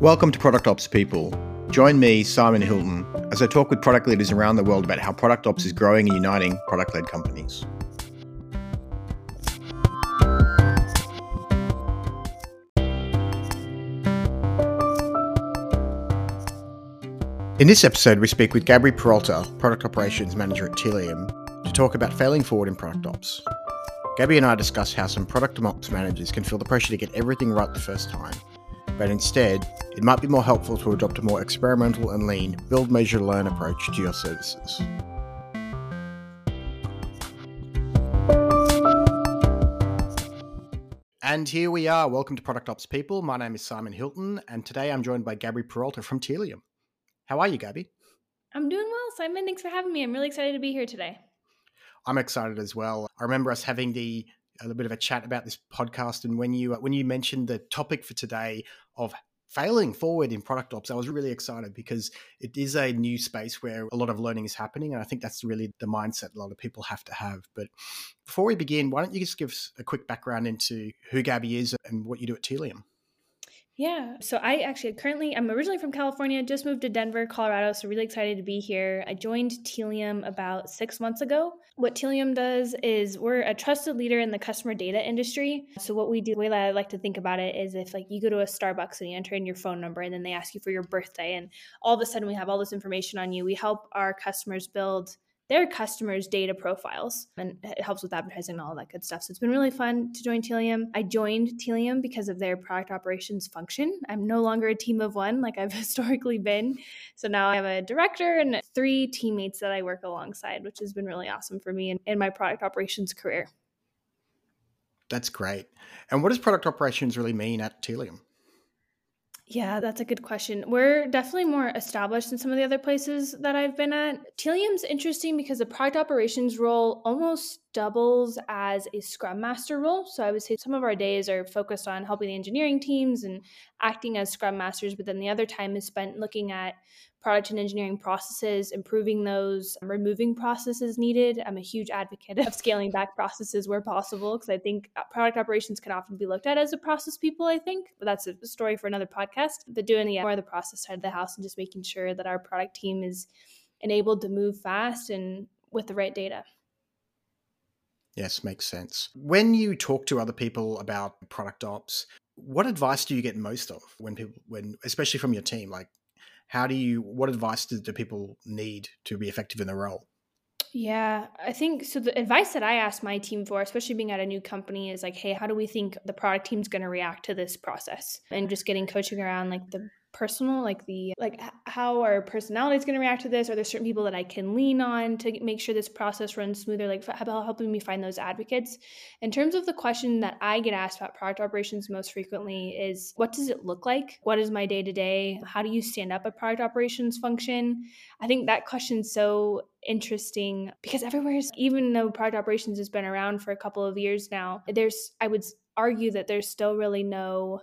Welcome to Product Ops People. Join me, Simon Hilton, as I talk with product leaders around the world about how product ops is growing and uniting product led companies. In this episode, we speak with Gabby Peralta, Product Operations Manager at Tealium, to talk about failing forward in product ops. Gabby and I discuss how some product ops managers can feel the pressure to get everything right the first time but instead, it might be more helpful to adopt a more experimental and lean build, measure, learn approach to your services. And here we are. Welcome to Product Ops People. My name is Simon Hilton, and today I'm joined by Gabby Peralta from Tealium. How are you, Gabby? I'm doing well, Simon. Thanks for having me. I'm really excited to be here today. I'm excited as well. I remember us having the a little bit of a chat about this podcast, and when you uh, when you mentioned the topic for today, of failing forward in product ops, I was really excited because it is a new space where a lot of learning is happening. And I think that's really the mindset a lot of people have to have. But before we begin, why don't you just give us a quick background into who Gabby is and what you do at Tealium? Yeah. So I actually currently I'm originally from California, just moved to Denver, Colorado, so really excited to be here. I joined Tealium about 6 months ago. What Tealium does is we're a trusted leader in the customer data industry. So what we do, the way that I like to think about it is if like you go to a Starbucks and you enter in your phone number and then they ask you for your birthday and all of a sudden we have all this information on you, we help our customers build their customers' data profiles. And it helps with advertising and all that good stuff. So it's been really fun to join Tealium. I joined Tealium because of their product operations function. I'm no longer a team of one like I've historically been. So now I have a director and three teammates that I work alongside, which has been really awesome for me in, in my product operations career. That's great. And what does product operations really mean at Tealium? Yeah, that's a good question. We're definitely more established than some of the other places that I've been at. Tealium's interesting because the product operations role almost doubles as a scrum master role. So I would say some of our days are focused on helping the engineering teams and acting as scrum masters, but then the other time is spent looking at product and engineering processes, improving those, removing processes needed. I'm a huge advocate of scaling back processes where possible because I think uh, product operations can often be looked at as a process people, I think, but that's a story for another podcast. But doing the more of the process side of the house and just making sure that our product team is enabled to move fast and with the right data. Yes, makes sense. When you talk to other people about product ops, what advice do you get most of when people when especially from your team like how do you what advice do, do people need to be effective in the role yeah, I think so. The advice that I asked my team for, especially being at a new company, is like, hey, how do we think the product team's going to react to this process? And just getting coaching around like the personal like the like how our personality is going to react to this? Are there certain people that i can lean on to make sure this process runs smoother? Like about helping me find those advocates? In terms of the question that i get asked about product operations most frequently is what does it look like? What is my day to day how do you stand up a product operations function? I think that question's so interesting because everywhere is even though product operations has been around for a couple of years now there's i would argue that there's still really no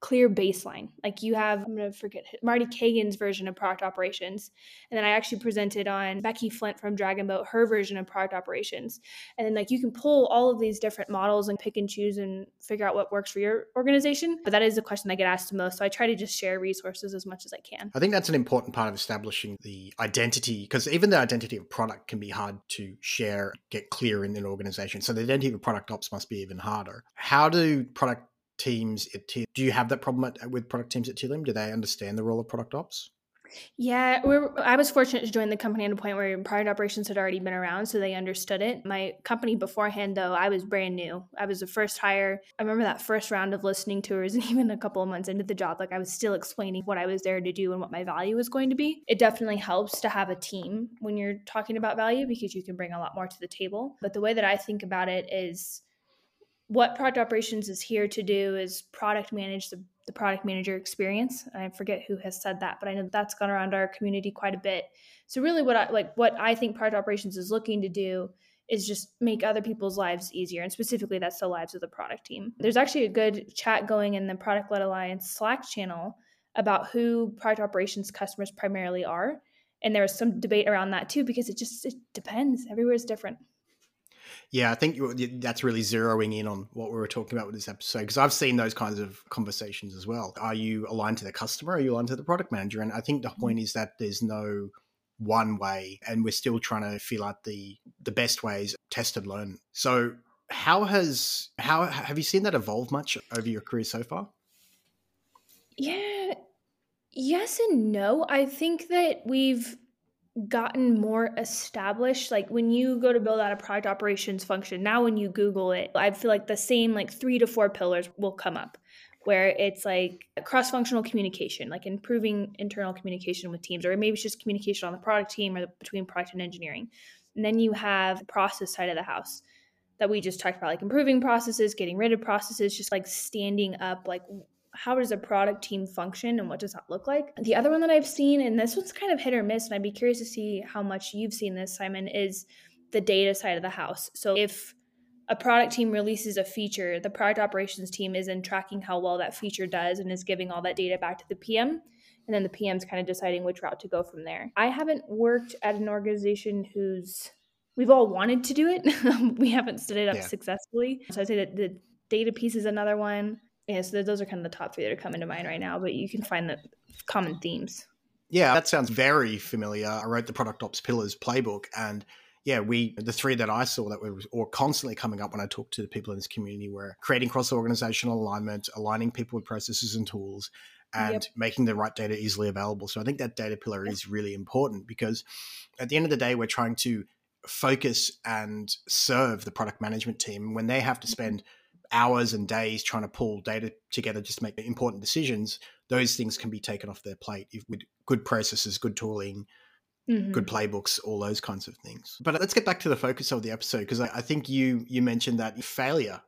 clear baseline. Like you have, I'm going to forget Marty Cagan's version of product operations. And then I actually presented on Becky Flint from Dragonboat, her version of product operations. And then like you can pull all of these different models and pick and choose and figure out what works for your organization. But that is the question I get asked the most. So I try to just share resources as much as I can. I think that's an important part of establishing the identity because even the identity of product can be hard to share, get clear in an organization. So the identity of product ops must be even harder. How do product teams at T- do you have that problem at, with product teams at Tealium? Do they understand the role of product ops? Yeah, I was fortunate to join the company at a point where product operations had already been around, so they understood it. My company beforehand, though, I was brand new. I was the first hire. I remember that first round of listening tours, and even a couple of months into the job, like I was still explaining what I was there to do and what my value was going to be. It definitely helps to have a team when you're talking about value because you can bring a lot more to the table. But the way that I think about it is what product operations is here to do is product manage the, the product manager experience. I forget who has said that, but I know that's gone around our community quite a bit. So really what I like what I think product operations is looking to do is just make other people's lives easier. And specifically that's the lives of the product team. There's actually a good chat going in the Product Led Alliance Slack channel about who product operations customers primarily are. And there was some debate around that too, because it just it depends. Everywhere is different. Yeah, I think that's really zeroing in on what we were talking about with this episode because I've seen those kinds of conversations as well. Are you aligned to the customer? Are you aligned to the product manager? And I think the mm-hmm. point is that there's no one way, and we're still trying to feel out the the best ways, test and learn. So, how has how have you seen that evolve much over your career so far? Yeah, yes and no. I think that we've gotten more established like when you go to build out a product operations function now when you google it i feel like the same like three to four pillars will come up where it's like cross functional communication like improving internal communication with teams or maybe it's just communication on the product team or between product and engineering. And then you have the process side of the house that we just talked about like improving processes getting rid of processes just like standing up like how does a product team function and what does that look like? The other one that I've seen, and this one's kind of hit or miss, and I'd be curious to see how much you've seen this, Simon, is the data side of the house. So if a product team releases a feature, the product operations team is in tracking how well that feature does and is giving all that data back to the PM. And then the PM's kind of deciding which route to go from there. I haven't worked at an organization whose we've all wanted to do it. we haven't stood it up yeah. successfully. So I'd say that the data piece is another one yeah, so those are kind of the top three that are coming to mind right now, but you can find the common themes. Yeah, that sounds very familiar. I wrote the Product Ops Pillars playbook, and yeah, we the three that I saw that were or constantly coming up when I talked to the people in this community were creating cross organizational alignment, aligning people with processes and tools, and yep. making the right data easily available. So I think that data pillar yep. is really important because at the end of the day, we're trying to focus and serve the product management team when they have to mm-hmm. Hours and days trying to pull data together just to make important decisions, those things can be taken off their plate if, with good processes, good tooling, mm-hmm. good playbooks, all those kinds of things. But let's get back to the focus of the episode because I, I, think you you mentioned that failure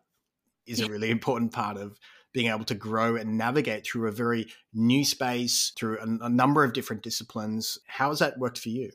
is a really important part of being able to grow and navigate through a very new space, through a, a number of different disciplines. How has that worked for you?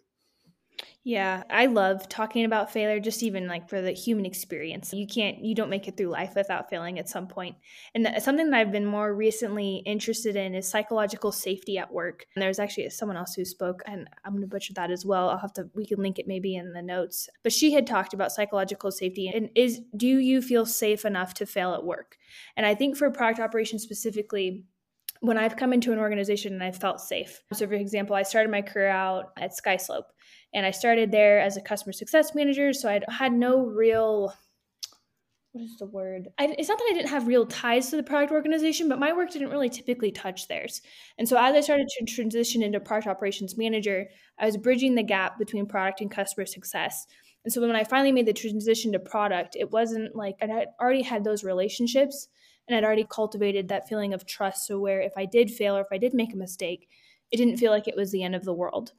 Yeah, I love talking about failure, just even like for the human experience. You can't, you don't make it through life without failing at some point. And something that I've been more recently interested in is psychological safety at work. And there's actually someone else who spoke, and I'm going to butcher that as well. I'll have to, we can link it maybe in the notes. But she had talked about psychological safety and is, do you feel safe enough to fail at work? And I think for product operations specifically, when I've come into an organization and I've felt safe. So, for example, I started my career out at SkySlope and I started there as a customer success manager. So I had no real, what is the word? I, it's not that I didn't have real ties to the product organization, but my work didn't really typically touch theirs. And so as I started to transition into product operations manager, I was bridging the gap between product and customer success. And so when I finally made the transition to product, it wasn't like I had already had those relationships and I'd already cultivated that feeling of trust. So where if I did fail or if I did make a mistake, it didn't feel like it was the end of the world.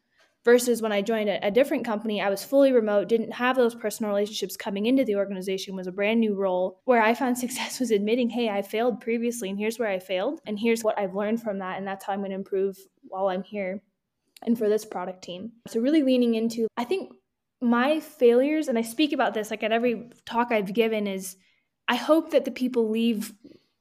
Versus when I joined a, a different company, I was fully remote, didn't have those personal relationships coming into the organization, was a brand new role. Where I found success was admitting, hey, I failed previously, and here's where I failed, and here's what I've learned from that, and that's how I'm going to improve while I'm here and for this product team. So, really leaning into, I think my failures, and I speak about this like at every talk I've given, is I hope that the people leave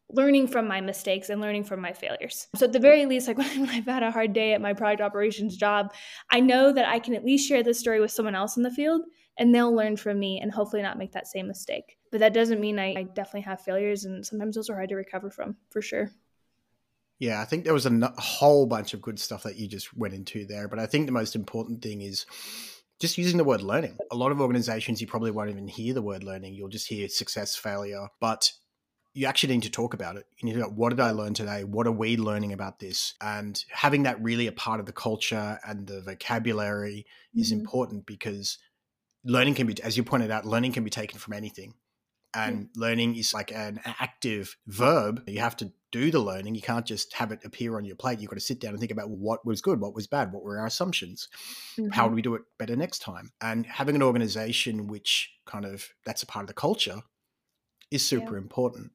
learning from my mistakes and learning from my failures. So at the very least, like when I've had a hard day at my product operations job, I know that I can at least share this story with someone else in the field and they'll learn from me and hopefully not make that same mistake. But that doesn't mean I, I definitely have failures and sometimes those are hard to recover from for sure. Yeah, I think there was a whole bunch of good stuff that you just went into there. But I think the most important thing is just using the word learning. A lot of organizations, you probably won't even hear the word learning. You'll just hear success, failure. But you actually need to talk about it. You need to go, what did I learn today? What are we learning about this? And having that really a part of the culture and the vocabulary mm-hmm. is important because learning can be, as you pointed out, learning can be taken from anything. And learning is like an active verb. You have to do the learning. You can't just have it appear on your plate. You've got to sit down and think about what was good, what was bad, what were our assumptions, mm-hmm. how do we do it better next time? And having an organization which kind of that's a part of the culture is super yeah. important.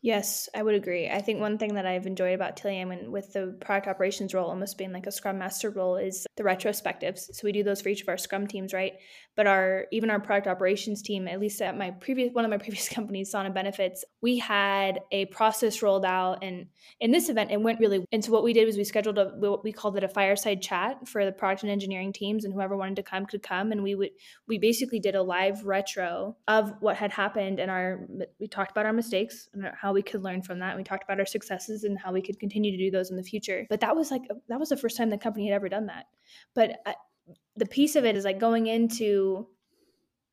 Yes, I would agree. I think one thing that I've enjoyed about Tealium and with the product operations role almost being like a scrum master role is the retrospectives. So we do those for each of our scrum teams, right? But our even our product operations team, at least at my previous one of my previous companies, Sana Benefits, we had a process rolled out and in this event it went really and so what we did was we scheduled a what we called it a fireside chat for the product and engineering teams and whoever wanted to come could come and we would we basically did a live retro of what had happened and our we talked about our mistakes and how how we could learn from that. We talked about our successes and how we could continue to do those in the future. But that was like that was the first time the company had ever done that. But uh, the piece of it is like going into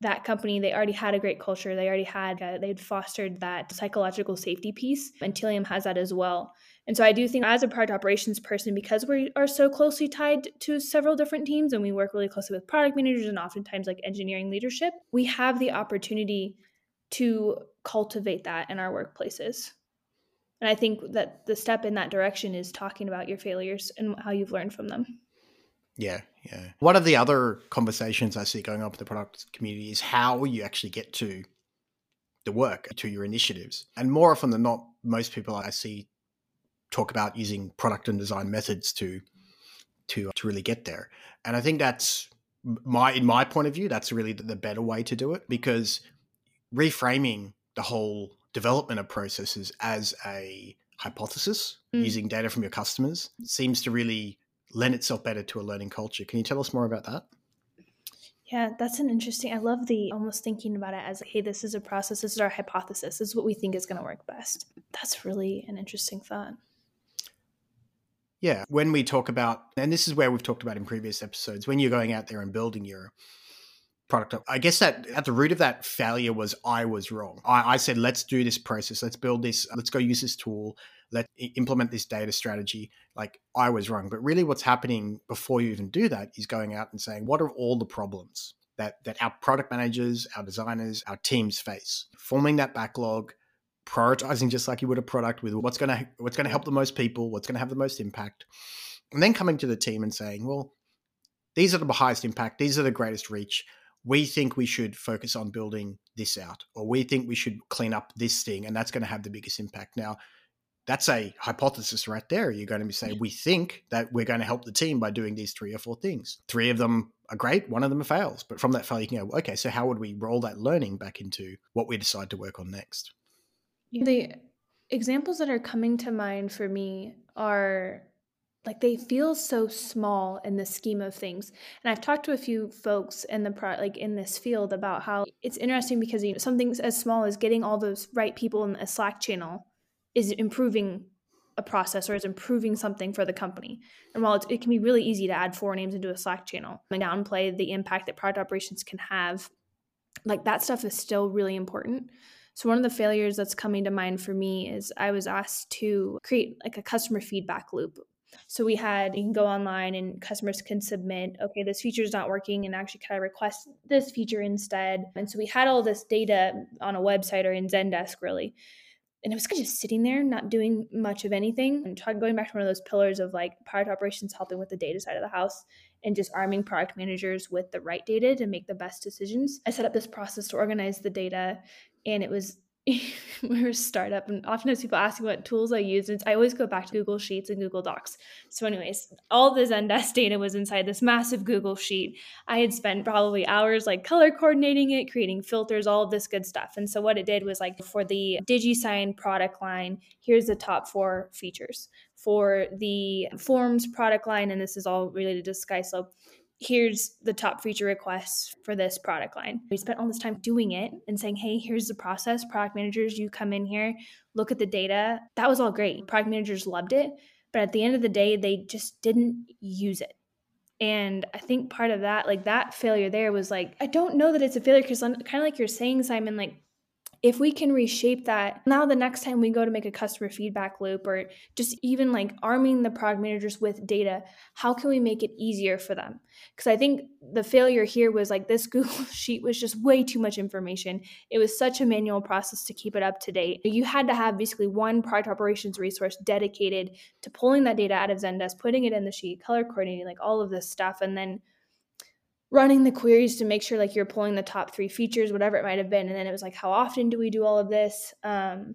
that company they already had a great culture they already had uh, they'd fostered that psychological safety piece and Tealium has that as well and so i do think as a product operations person because we are so closely tied to several different teams and we work really closely with product managers and oftentimes like engineering leadership we have the opportunity to cultivate that in our workplaces. And I think that the step in that direction is talking about your failures and how you've learned from them. Yeah, yeah. One of the other conversations I see going on with the product community is how you actually get to the work, to your initiatives. And more often than not, most people I see talk about using product and design methods to to to really get there. And I think that's my in my point of view, that's really the better way to do it because reframing the whole development of processes as a hypothesis mm. using data from your customers seems to really lend itself better to a learning culture. Can you tell us more about that? Yeah, that's an interesting. I love the almost thinking about it as, hey, this is a process. This is our hypothesis. This is what we think is going to work best. That's really an interesting thought. Yeah, when we talk about, and this is where we've talked about in previous episodes, when you're going out there and building your product. I guess that at the root of that failure was I was wrong. I, I said, let's do this process. Let's build this. Let's go use this tool. Let's implement this data strategy. Like I was wrong. But really, what's happening before you even do that is going out and saying, what are all the problems that, that our product managers, our designers, our teams face? Forming that backlog, prioritizing just like you would a product with what's going to what's going to help the most people, what's going to have the most impact, and then coming to the team and saying, well, these are the highest impact, these are the greatest reach we think we should focus on building this out, or we think we should clean up this thing, and that's going to have the biggest impact. Now, that's a hypothesis right there. You're going to be saying, we think that we're going to help the team by doing these three or four things. Three of them are great, one of them fails. But from that fail, you can go, okay, so how would we roll that learning back into what we decide to work on next? The examples that are coming to mind for me are like they feel so small in the scheme of things. And i've talked to a few folks in the pro like in this field about how it's interesting because you know something as small as getting all those right people in a slack channel is improving a process or is improving something for the company. And while it can be really easy to add four names into a slack channel and downplay the impact that product operations can have like that stuff is still really important. So one of the failures that's coming to mind for me is I was asked to create like a customer feedback loop so we had you can go online and customers can submit, okay, this feature is not working, and actually can I request this feature instead? And so we had all this data on a website or in Zendesk really. And it was kind of just sitting there, not doing much of anything. And going back to one of those pillars of like product operations helping with the data side of the house and just arming product managers with the right data to make the best decisions. I set up this process to organize the data and it was we're a startup and often as people ask me what tools I use, and I always go back to Google Sheets and Google Docs. So, anyways, all the Zendesk data was inside this massive Google Sheet. I had spent probably hours like color coordinating it, creating filters, all of this good stuff. And so what it did was like for the DigiSign product line, here's the top four features. For the Forms product line, and this is all related to SkySlope, here's the top feature requests for this product line. We spent all this time doing it and saying, hey, here's the process. Product managers, you come in here, look at the data. That was all great. Product managers loved it. But at the end of the day, they just didn't use it. And I think part of that, like that failure there was like, I don't know that it's a failure because kind of like you're saying, Simon, like if we can reshape that now the next time we go to make a customer feedback loop or just even like arming the product managers with data how can we make it easier for them? Because i think the failure here was like this google sheet was just way too much information. It was such a manual process to keep it up to date. You had to have basically one product operations resource dedicated to pulling that data out of zendesk putting it in the sheet color coordinating like all of this stuff and then running the queries to make sure like you're pulling the top three features whatever it might have been and then it was like how often do we do all of this um,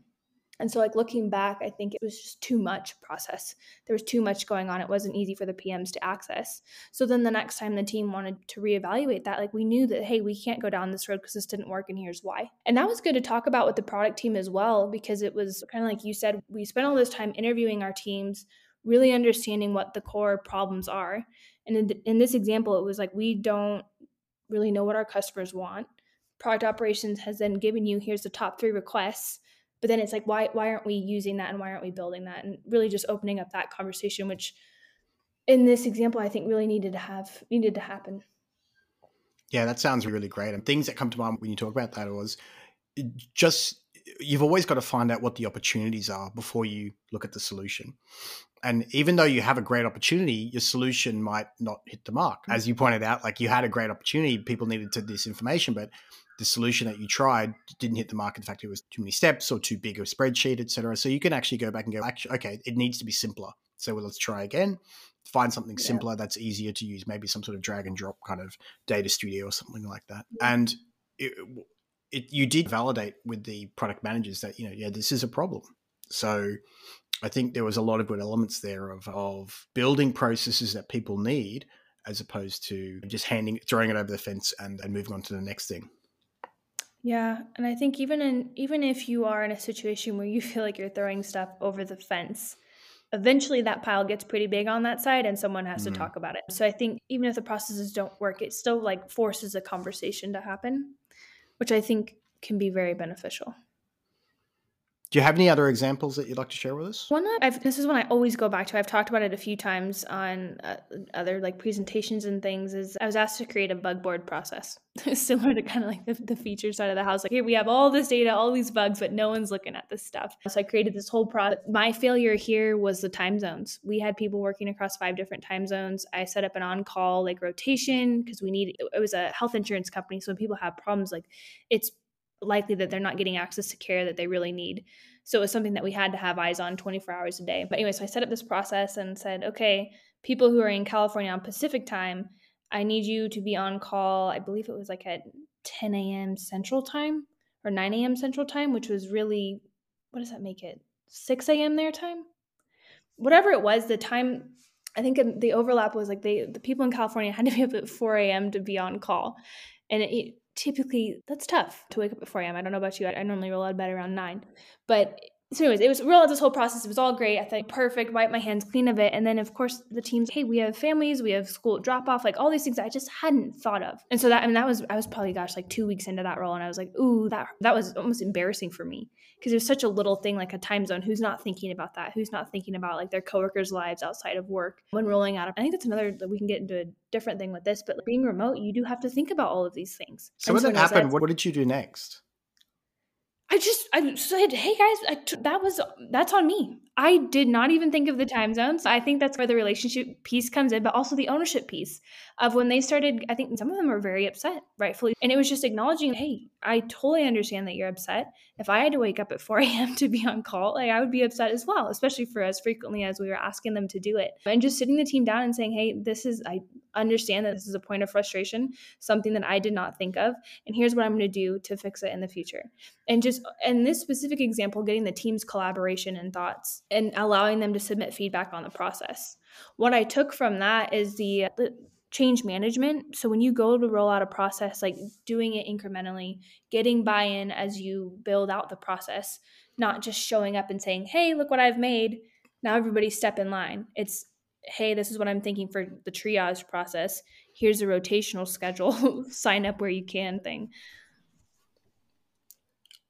And so, like looking back, I think it was just too much process. There was too much going on. It wasn't easy for the PMs to access. So then the next time the team wanted to reevaluate that, like we knew that, hey, we can't go down this road because this didn't work and here's why. And that was good to talk about with the product team as well, because it was kind of like you said, we spent all this time interviewing our teams, really understanding what the core problems are. And in, in this example, it was like we don't really know what our customers want. Product operations has then given you here's the top three requests but then it's like why why aren't we using that and why aren't we building that and really just opening up that conversation which in this example i think really needed to have needed to happen yeah that sounds really great and things that come to mind when you talk about that was just you've always got to find out what the opportunities are before you look at the solution and even though you have a great opportunity your solution might not hit the mark mm. as you pointed out like you had a great opportunity people needed to this information but the solution that you tried didn't hit the mark. In fact, it was too many steps or too big a spreadsheet, etc. So you can actually go back and go, actually, okay, it needs to be simpler. So well, let's try again. Find something yeah. simpler that's easier to use, maybe some sort of drag and drop kind of data studio or something like that. And it, it, you did validate with the product managers that you know, yeah, this is a problem. So I think there was a lot of good elements there of of building processes that people need as opposed to just handing throwing it over the fence and, and moving on to the next thing. Yeah, and I think even in even if you are in a situation where you feel like you're throwing stuff over the fence, eventually that pile gets pretty big on that side and someone has mm-hmm. to talk about it. So I think even if the processes don't work, it still like forces a conversation to happen, which I think can be very beneficial. Do you have any other examples that you'd like to share with us? One that I've, this is one I always go back to. I've talked about it a few times on uh, other like presentations and things. Is I was asked to create a bug board process, similar to kind of like the, the feature side of the house. Like here we have all this data, all these bugs, but no one's looking at this stuff. So I created this whole process. My failure here was the time zones. We had people working across five different time zones. I set up an on-call like rotation because we need. It was a health insurance company, so when people have problems, like it's likely that they're not getting access to care that they really need. So it was something that we had to have eyes on 24 hours a day. But anyway, so I set up this process and said, okay, people who are in California on Pacific time, I need you to be on call. I believe it was like at 10 a.m. Central time or 9 a.m. Central time, which was really, what does that make it? 6 a.m. their time? Whatever it was, the time, I think the overlap was like they, the people in California had to be up at 4 a.m. to be on call. And it, typically that's tough to wake up at 4 a.m. I don't know about you. I, I normally roll out of bed around nine, but so anyways, it was real this whole process. It was all great. I thought perfect, wipe my hands clean of it. And then of course the teams, hey, we have families, we have school drop off, like all these things I just hadn't thought of. And so that I mean that was I was probably gosh like two weeks into that role, and I was like, ooh, that that was almost embarrassing for me because it was such a little thing like a time zone. Who's not thinking about that? Who's not thinking about like their coworkers' lives outside of work when rolling out? Of, I think that's another that we can get into a different thing with this, but like, being remote, you do have to think about all of these things. So when that happened, what did you do next? I just I said, "Hey guys, that was that's on me. I did not even think of the time zones. I think that's where the relationship piece comes in, but also the ownership piece of when they started. I think some of them were very upset, rightfully, and it was just acknowledging, "Hey, I totally understand that you're upset. If I had to wake up at 4 a.m. to be on call, like I would be upset as well, especially for as frequently as we were asking them to do it. And just sitting the team down and saying, "Hey, this is I understand that this is a point of frustration, something that I did not think of, and here's what I'm going to do to fix it in the future." And just in this specific example, getting the team's collaboration and thoughts and allowing them to submit feedback on the process. What I took from that is the, the change management. So when you go to roll out a process, like doing it incrementally, getting buy in as you build out the process, not just showing up and saying, hey, look what I've made. Now everybody step in line. It's, hey, this is what I'm thinking for the triage process. Here's a rotational schedule, sign up where you can thing.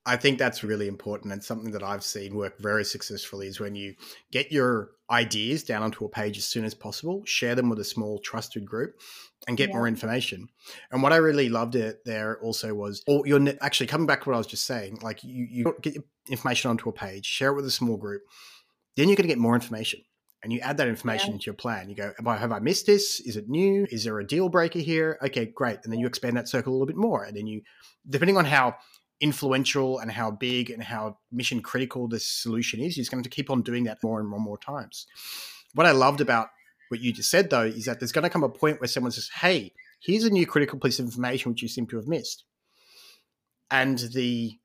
I think that's really important and something that I've seen work very successfully is when you get your ideas down onto a page as soon as possible, share them with a small trusted group and get yeah. more information. And what I really loved it there also was or you're actually coming back to what I was just saying, like you, you get information onto a page, share it with a small group, then you're going to get more information and you add that information yeah. into your plan. You go, have I, have I missed this? Is it new? Is there a deal breaker here? Okay, great. And then you expand that circle a little bit more. And then you, depending on how influential and how big and how mission critical this solution is, he's going to keep on doing that more and more and more times. What I loved about what you just said though is that there's going to come a point where someone says, "Hey, here's a new critical piece of information which you seem to have missed," and the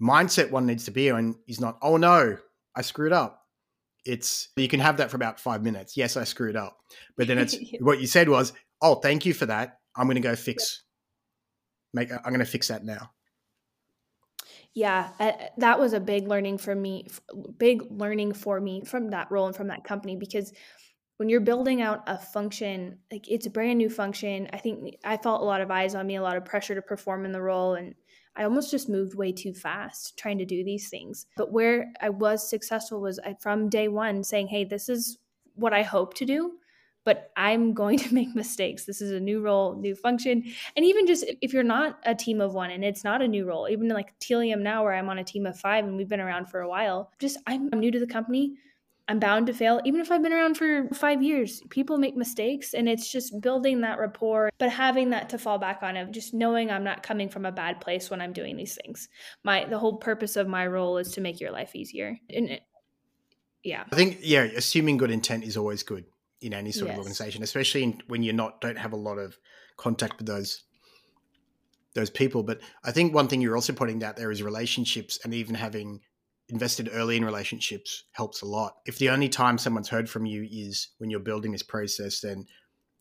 mindset one needs to be on is not, oh no, I screwed up. It's you can have that for about five minutes. Yes, I screwed up. But then it's what you said was, oh, thank you for that. I'm gonna go fix make I'm gonna fix that now. Yeah, that was a big learning for me, big learning for me from that role and from that company because when you're building out a function, like it's a brand new function, I think I felt a lot of eyes on me, a lot of pressure to perform in the role. And I almost just moved way too fast trying to do these things. But where I was successful was from day one saying, hey, this is what I hope to do but I'm going to make mistakes. This is a new role, new function. And even just if you're not a team of one and it's not a new role, even like Tealium now, where I'm on a team of five and we've been around for a while, just I'm, I'm new to the company. I'm bound to fail. Even if I've been around for five years, people make mistakes and it's just building that rapport, but having that to fall back on of just knowing I'm not coming from a bad place when I'm doing these things. My the whole purpose of my role is to make your life easier. And it, yeah. I think yeah, assuming good intent is always good in any sort yes. of organization, especially in, when you're not don't have a lot of contact with those those people. But I think one thing you're also pointing out there is relationships, and even having invested early in relationships helps a lot. If the only time someone's heard from you is when you're building this process, then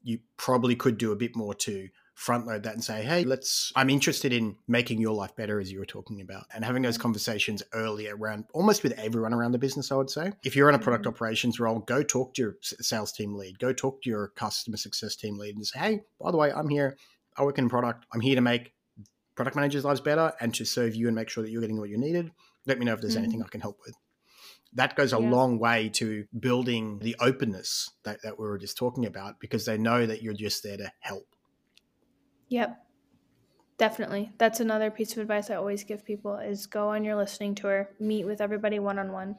you probably could do a bit more to front load that and say, hey, let's, I'm interested in making your life better, as you were talking about, and having those conversations early around almost with everyone around the business, I would say. If you're in a product mm-hmm. operations role, go talk to your sales team lead, go talk to your customer success team lead and say, hey, by the way, I'm here. I work in product. I'm here to make product managers' lives better and to serve you and make sure that you're getting what you needed. Let me know if there's mm-hmm. anything I can help with that goes a yeah. long way to building the openness that, that we were just talking about because they know that you're just there to help. Yep. Definitely. That's another piece of advice I always give people is go on your listening tour, meet with everybody one on one.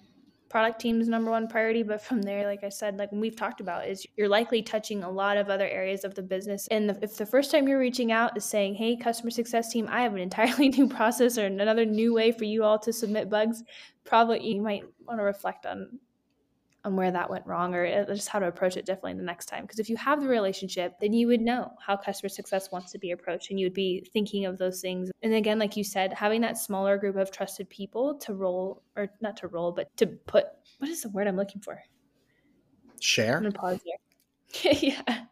Product team's number one priority, but from there, like I said, like we've talked about, is you're likely touching a lot of other areas of the business. And the, if the first time you're reaching out is saying, "Hey, customer success team, I have an entirely new process or another new way for you all to submit bugs," probably you might want to reflect on on where that went wrong or uh, just how to approach it differently the next time. Because if you have the relationship, then you would know how customer success wants to be approached and you would be thinking of those things. And again, like you said, having that smaller group of trusted people to roll, or not to roll, but to put, what is the word I'm looking for? Share. I'm to pause here. yeah.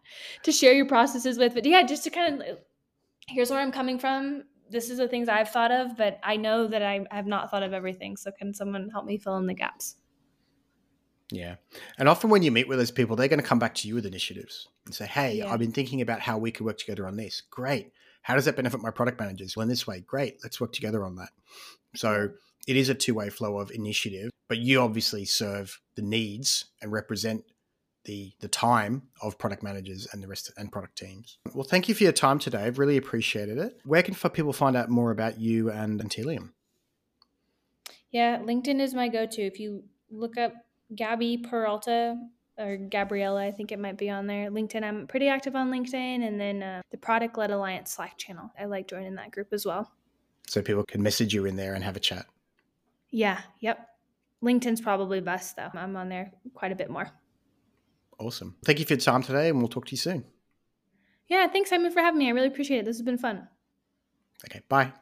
To share your processes with. But yeah, just to kind of, here's where I'm coming from. This is the things I've thought of, but I know that I have not thought of everything. So can someone help me fill in the gaps? Yeah. And often when you meet with those people, they're going to come back to you with initiatives and say, Hey, yeah. I've been thinking about how we could work together on this. Great. How does that benefit my product managers? Well, in this way, great. Let's work together on that. So it is a two way flow of initiative, but you obviously serve the needs and represent the the time of product managers and the rest and product teams. Well, thank you for your time today. I've really appreciated it. Where can people find out more about you and Tealium? Yeah, LinkedIn is my go to. If you look up Gabby Peralta or Gabriella, I think it might be on there. LinkedIn, I'm pretty active on LinkedIn, and then uh, the Product Led Alliance Slack channel. I like joining that group as well. So people can message you in there and have a chat. Yeah. Yep. LinkedIn's probably best though. I'm on there quite a bit more. Awesome. Thank you for your time today, and we'll talk to you soon. Yeah. Thanks, Simon, for having me. I really appreciate it. This has been fun. Okay. Bye.